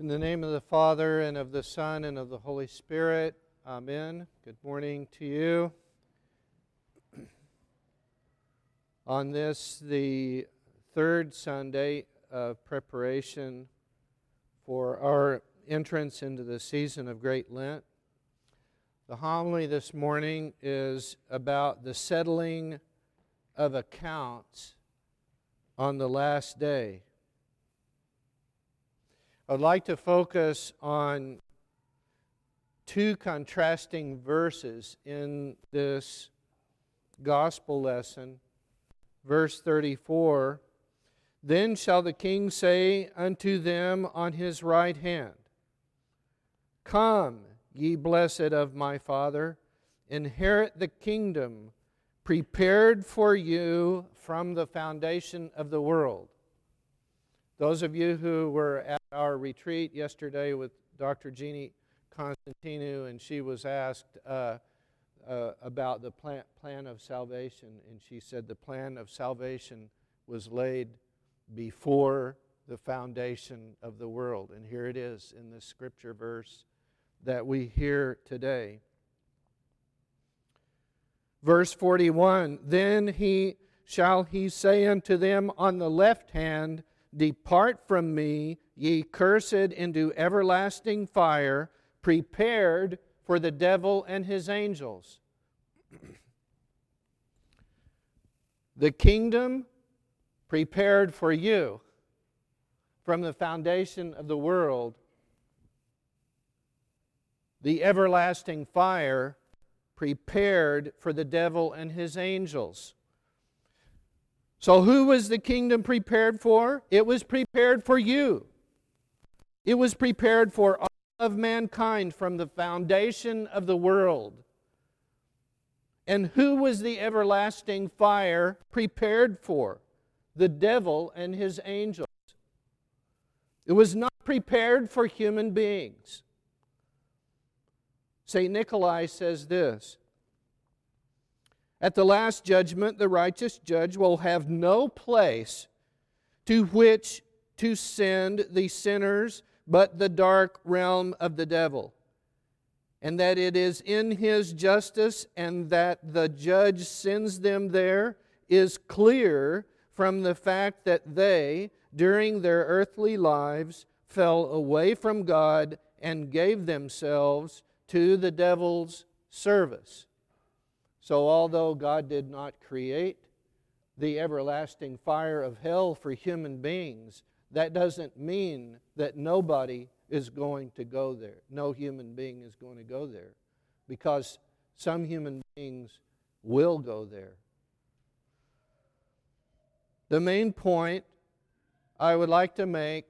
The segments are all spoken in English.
In the name of the Father, and of the Son, and of the Holy Spirit, Amen. Good morning to you. On this, the third Sunday of preparation for our entrance into the season of Great Lent, the homily this morning is about the settling of accounts on the last day. I'd like to focus on two contrasting verses in this gospel lesson. Verse 34 Then shall the king say unto them on his right hand, Come, ye blessed of my Father, inherit the kingdom prepared for you from the foundation of the world. Those of you who were at our retreat yesterday with Dr. Jeannie Constantinou, and she was asked uh, uh, about the plan, plan of salvation, and she said the plan of salvation was laid before the foundation of the world. And here it is in this scripture verse that we hear today. Verse 41 Then he shall he say unto them on the left hand, Depart from me, ye cursed, into everlasting fire, prepared for the devil and his angels. the kingdom prepared for you from the foundation of the world, the everlasting fire prepared for the devil and his angels. So, who was the kingdom prepared for? It was prepared for you. It was prepared for all of mankind from the foundation of the world. And who was the everlasting fire prepared for? The devil and his angels. It was not prepared for human beings. St. Nikolai says this at the last judgment, the righteous judge will have no place to which to send the sinners but the dark realm of the devil. And that it is in his justice and that the judge sends them there is clear from the fact that they, during their earthly lives, fell away from God and gave themselves to the devil's service. So, although God did not create the everlasting fire of hell for human beings, that doesn't mean that nobody is going to go there. No human being is going to go there because some human beings will go there. The main point I would like to make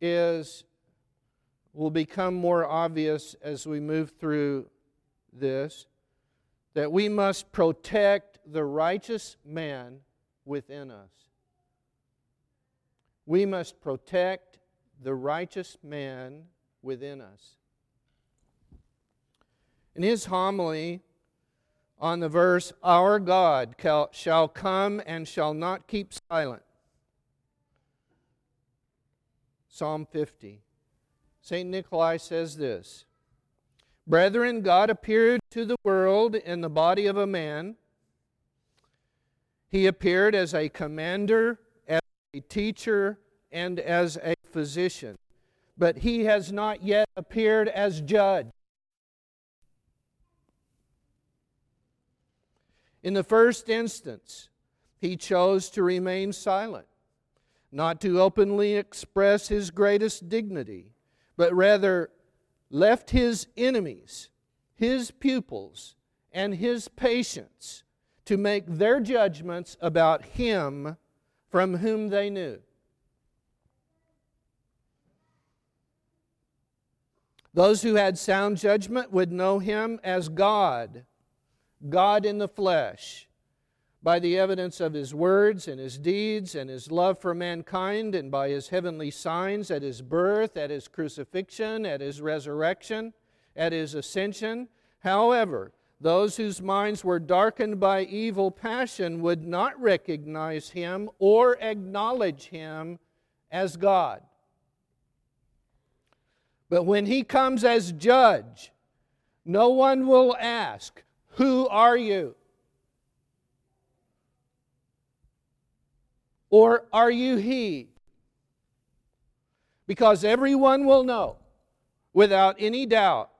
is will become more obvious as we move through this that we must protect the righteous man within us. We must protect the righteous man within us. In his homily on the verse, Our God shall come and shall not keep silent, Psalm 50, St. Nikolai says this Brethren, God appeared to the world in the body of a man. He appeared as a commander, as a teacher, and as a physician. But he has not yet appeared as judge. In the first instance, he chose to remain silent, not to openly express his greatest dignity, but rather left his enemies, his pupils, and his patients to make their judgments about him from whom they knew. Those who had sound judgment would know him as God, God in the flesh, by the evidence of his words and his deeds and his love for mankind, and by his heavenly signs at his birth, at his crucifixion, at his resurrection, at his ascension. However, those whose minds were darkened by evil passion would not recognize him or acknowledge him as God. But when he comes as judge, no one will ask, Who are you? Or are you he? Because everyone will know without any doubt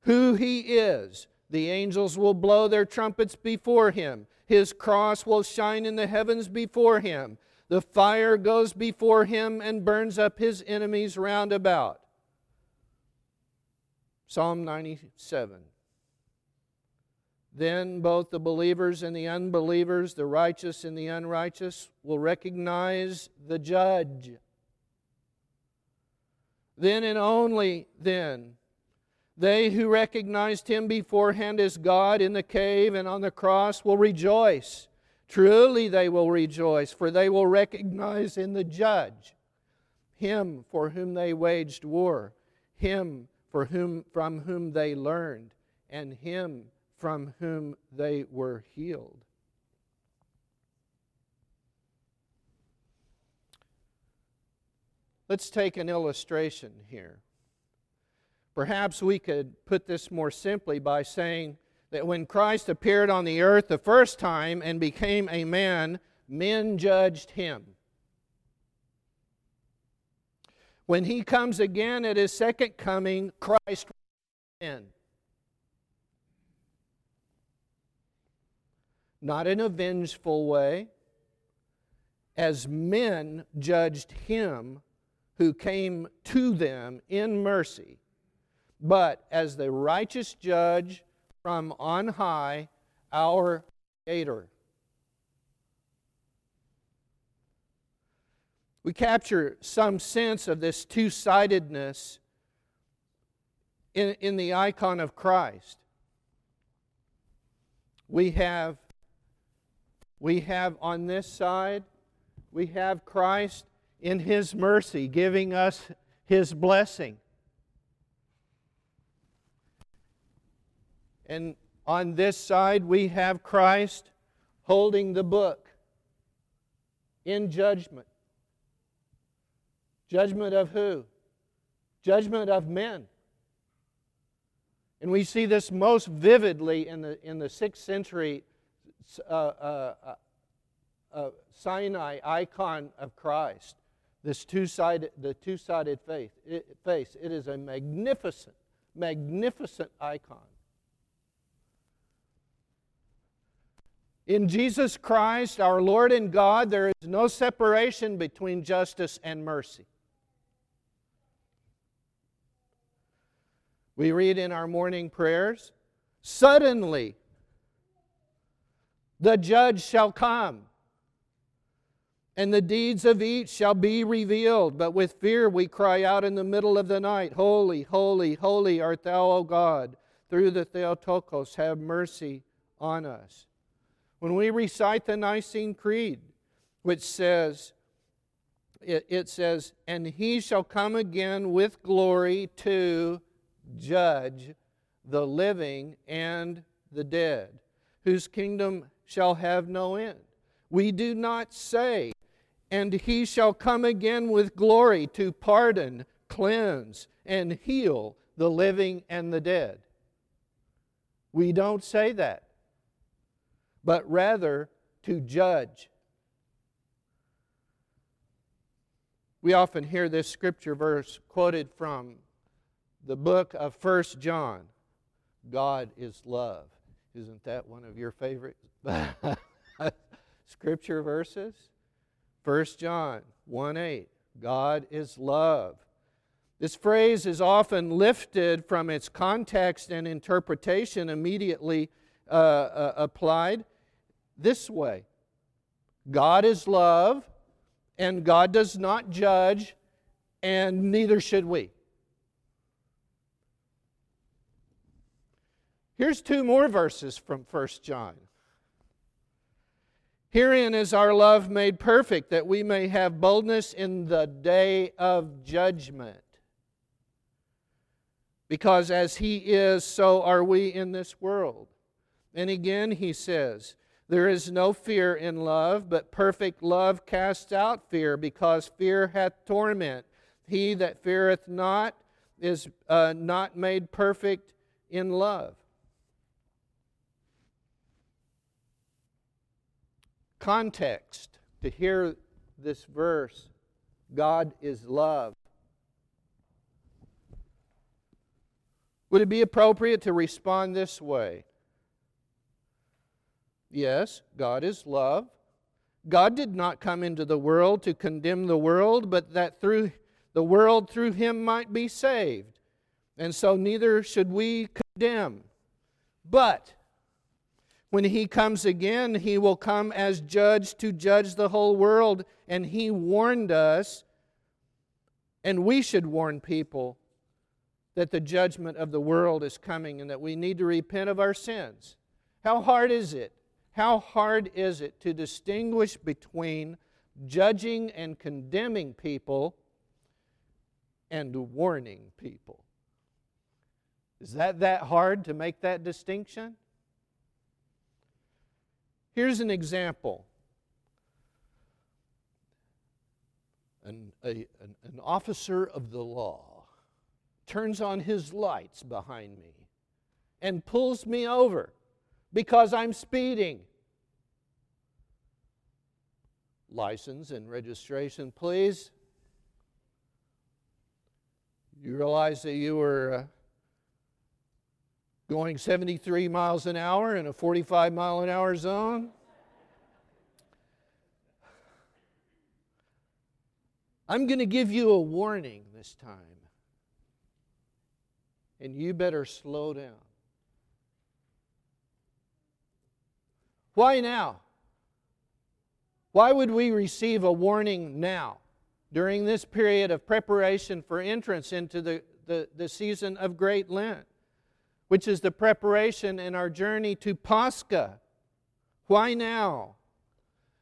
who he is. The angels will blow their trumpets before him. His cross will shine in the heavens before him. The fire goes before him and burns up his enemies round about. Psalm 97. Then both the believers and the unbelievers, the righteous and the unrighteous, will recognize the judge. Then and only then, they who recognized him beforehand as God in the cave and on the cross will rejoice. Truly they will rejoice, for they will recognize in the judge him for whom they waged war, him for whom, from whom they learned, and him from whom they were healed. Let's take an illustration here. Perhaps we could put this more simply by saying that when Christ appeared on the earth the first time and became a man, men judged him. When he comes again at his second coming, Christ in. Not in a vengeful way, as men judged him who came to them in mercy, but as the righteous judge from on high, our Creator. We capture some sense of this two sidedness in, in the icon of Christ. We have, we have on this side, we have Christ in His mercy giving us His blessing. And on this side, we have Christ holding the book in judgment. Judgment of who? Judgment of men. And we see this most vividly in the, in the 6th century uh, uh, uh, uh, Sinai icon of Christ. This two-sided, the two-sided faith, it, face. It is a magnificent, magnificent icon. In Jesus Christ, our Lord and God, there is no separation between justice and mercy. We read in our morning prayers, suddenly the judge shall come, and the deeds of each shall be revealed. But with fear we cry out in the middle of the night, Holy, holy, holy art thou, O God. Through the Theotokos, have mercy on us. When we recite the Nicene Creed, which says, it, says, And he shall come again with glory to judge the living and the dead, whose kingdom shall have no end. We do not say, and he shall come again with glory to pardon, cleanse, and heal the living and the dead. We don't say that, but rather to judge. We often hear this scripture verse quoted from the book of First John. God is love. Isn't that one of your favorite scripture verses? First John 1 8. God is love. This phrase is often lifted from its context and interpretation immediately uh, uh, applied this way God is love, and God does not judge, and neither should we. Here's two more verses from 1 John. Herein is our love made perfect, that we may have boldness in the day of judgment. Because as He is, so are we in this world. And again, He says, There is no fear in love, but perfect love casts out fear, because fear hath torment. He that feareth not is uh, not made perfect in love. Context to hear this verse God is love. Would it be appropriate to respond this way? Yes, God is love. God did not come into the world to condemn the world, but that through the world through him might be saved. And so neither should we condemn. But when he comes again, he will come as judge to judge the whole world. And he warned us, and we should warn people, that the judgment of the world is coming and that we need to repent of our sins. How hard is it? How hard is it to distinguish between judging and condemning people and warning people? Is that that hard to make that distinction? Here's an example. An, a, an, an officer of the law turns on his lights behind me and pulls me over because I'm speeding. License and registration, please. You realize that you were uh, going 73 miles an hour in a 45 mile an hour zone? I'm going to give you a warning this time. And you better slow down. Why now? Why would we receive a warning now, during this period of preparation for entrance into the, the, the season of Great Lent, which is the preparation in our journey to Pascha? Why now?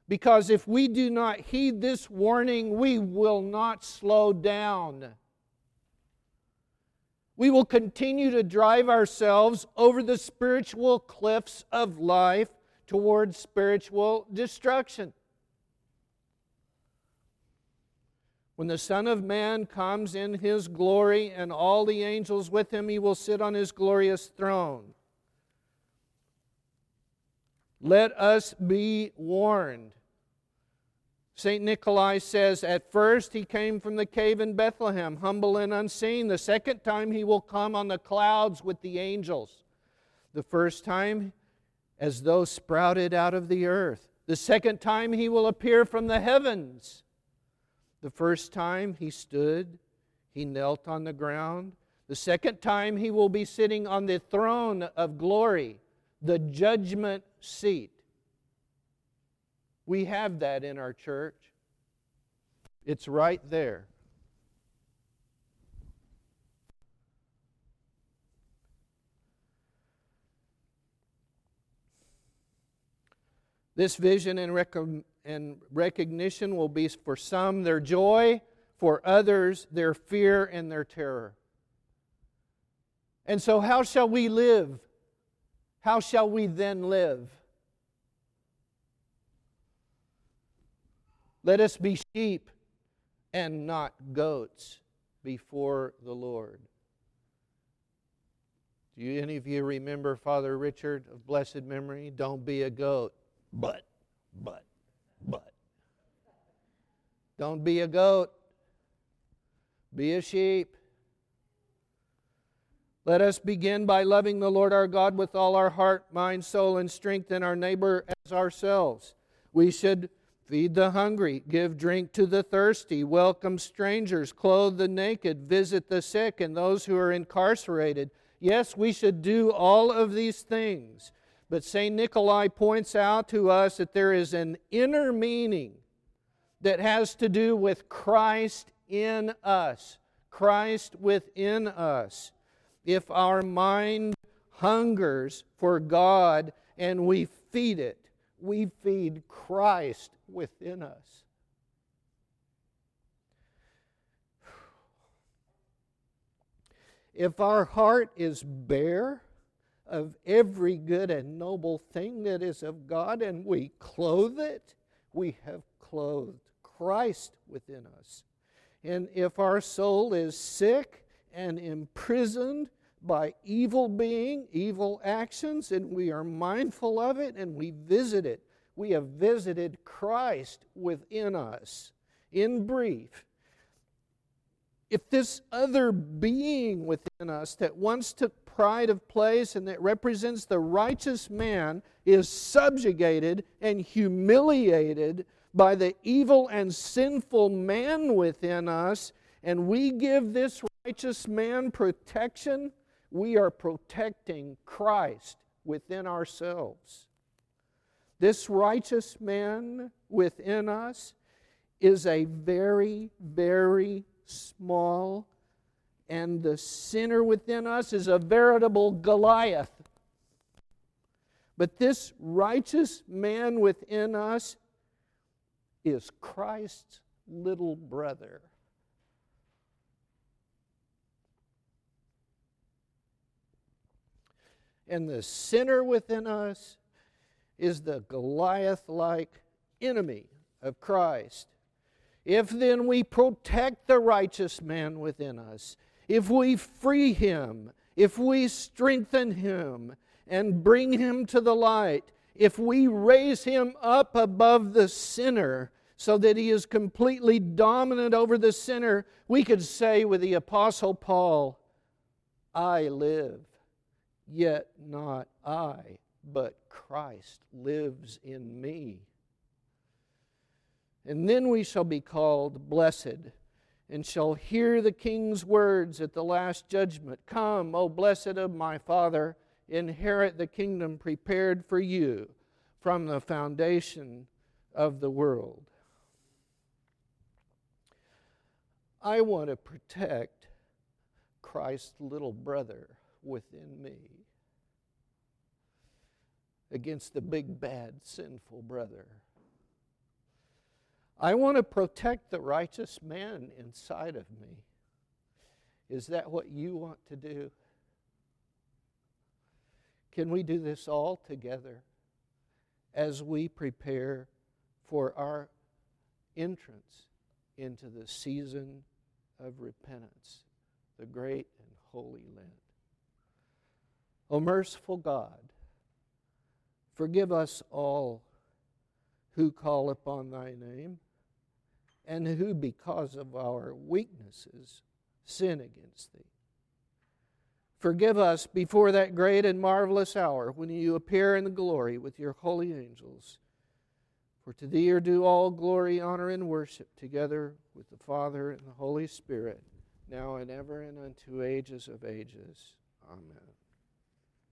Because if we do not heed this warning, we will not slow down. We will continue to drive ourselves over the spiritual cliffs of life towards spiritual destruction. When the Son of Man comes in his glory and all the angels with him, he will sit on his glorious throne. Let us be warned. St. Nikolai says, At first he came from the cave in Bethlehem, humble and unseen. The second time he will come on the clouds with the angels. The first time as though sprouted out of the earth. The second time he will appear from the heavens. The first time he stood, he knelt on the ground. The second time he will be sitting on the throne of glory, the judgment seat. We have that in our church. It's right there. This vision and, rec- and recognition will be for some their joy, for others their fear and their terror. And so, how shall we live? How shall we then live? Let us be sheep and not goats before the Lord. Do you, any of you remember Father Richard of blessed memory? Don't be a goat. But, but, but. Don't be a goat. Be a sheep. Let us begin by loving the Lord our God with all our heart, mind, soul, and strength, and our neighbor as ourselves. We should feed the hungry, give drink to the thirsty, welcome strangers, clothe the naked, visit the sick, and those who are incarcerated. Yes, we should do all of these things. But St. Nikolai points out to us that there is an inner meaning that has to do with Christ in us. Christ within us. If our mind hungers for God and we feed it, we feed Christ within us. If our heart is bare, of every good and noble thing that is of God, and we clothe it, we have clothed Christ within us. And if our soul is sick and imprisoned by evil being, evil actions, and we are mindful of it and we visit it. We have visited Christ within us. In brief, if this other being within us that once took pride of place and that represents the righteous man is subjugated and humiliated by the evil and sinful man within us, and we give this righteous man protection, we are protecting Christ within ourselves. This righteous man within us is a very, very small, and the sinner within us is a veritable Goliath. But this righteous man within us is Christ's little brother. And the sinner within us is the Goliath like enemy of Christ. If then we protect the righteous man within us, if we free him, if we strengthen him and bring him to the light, if we raise him up above the sinner so that he is completely dominant over the sinner, we could say with the Apostle Paul, I live, yet not I, but Christ lives in me. And then we shall be called blessed, and shall hear the king's words at the last judgment Come, O blessed of my Father, inherit the kingdom prepared for you from the foundation of the world. I want to protect Christ's little brother within me against the big, bad, sinful brother. I want to protect the righteous man inside of me. Is that what you want to do? Can we do this all together as we prepare for our entrance into the season of repentance, the great and holy Lent? O merciful God, forgive us all who call upon thy name and who, because of our weaknesses, sin against thee. Forgive us before that great and marvelous hour when you appear in the glory with your holy angels. For to thee are due all glory, honor, and worship, together with the Father and the Holy Spirit, now and ever and unto ages of ages. Amen.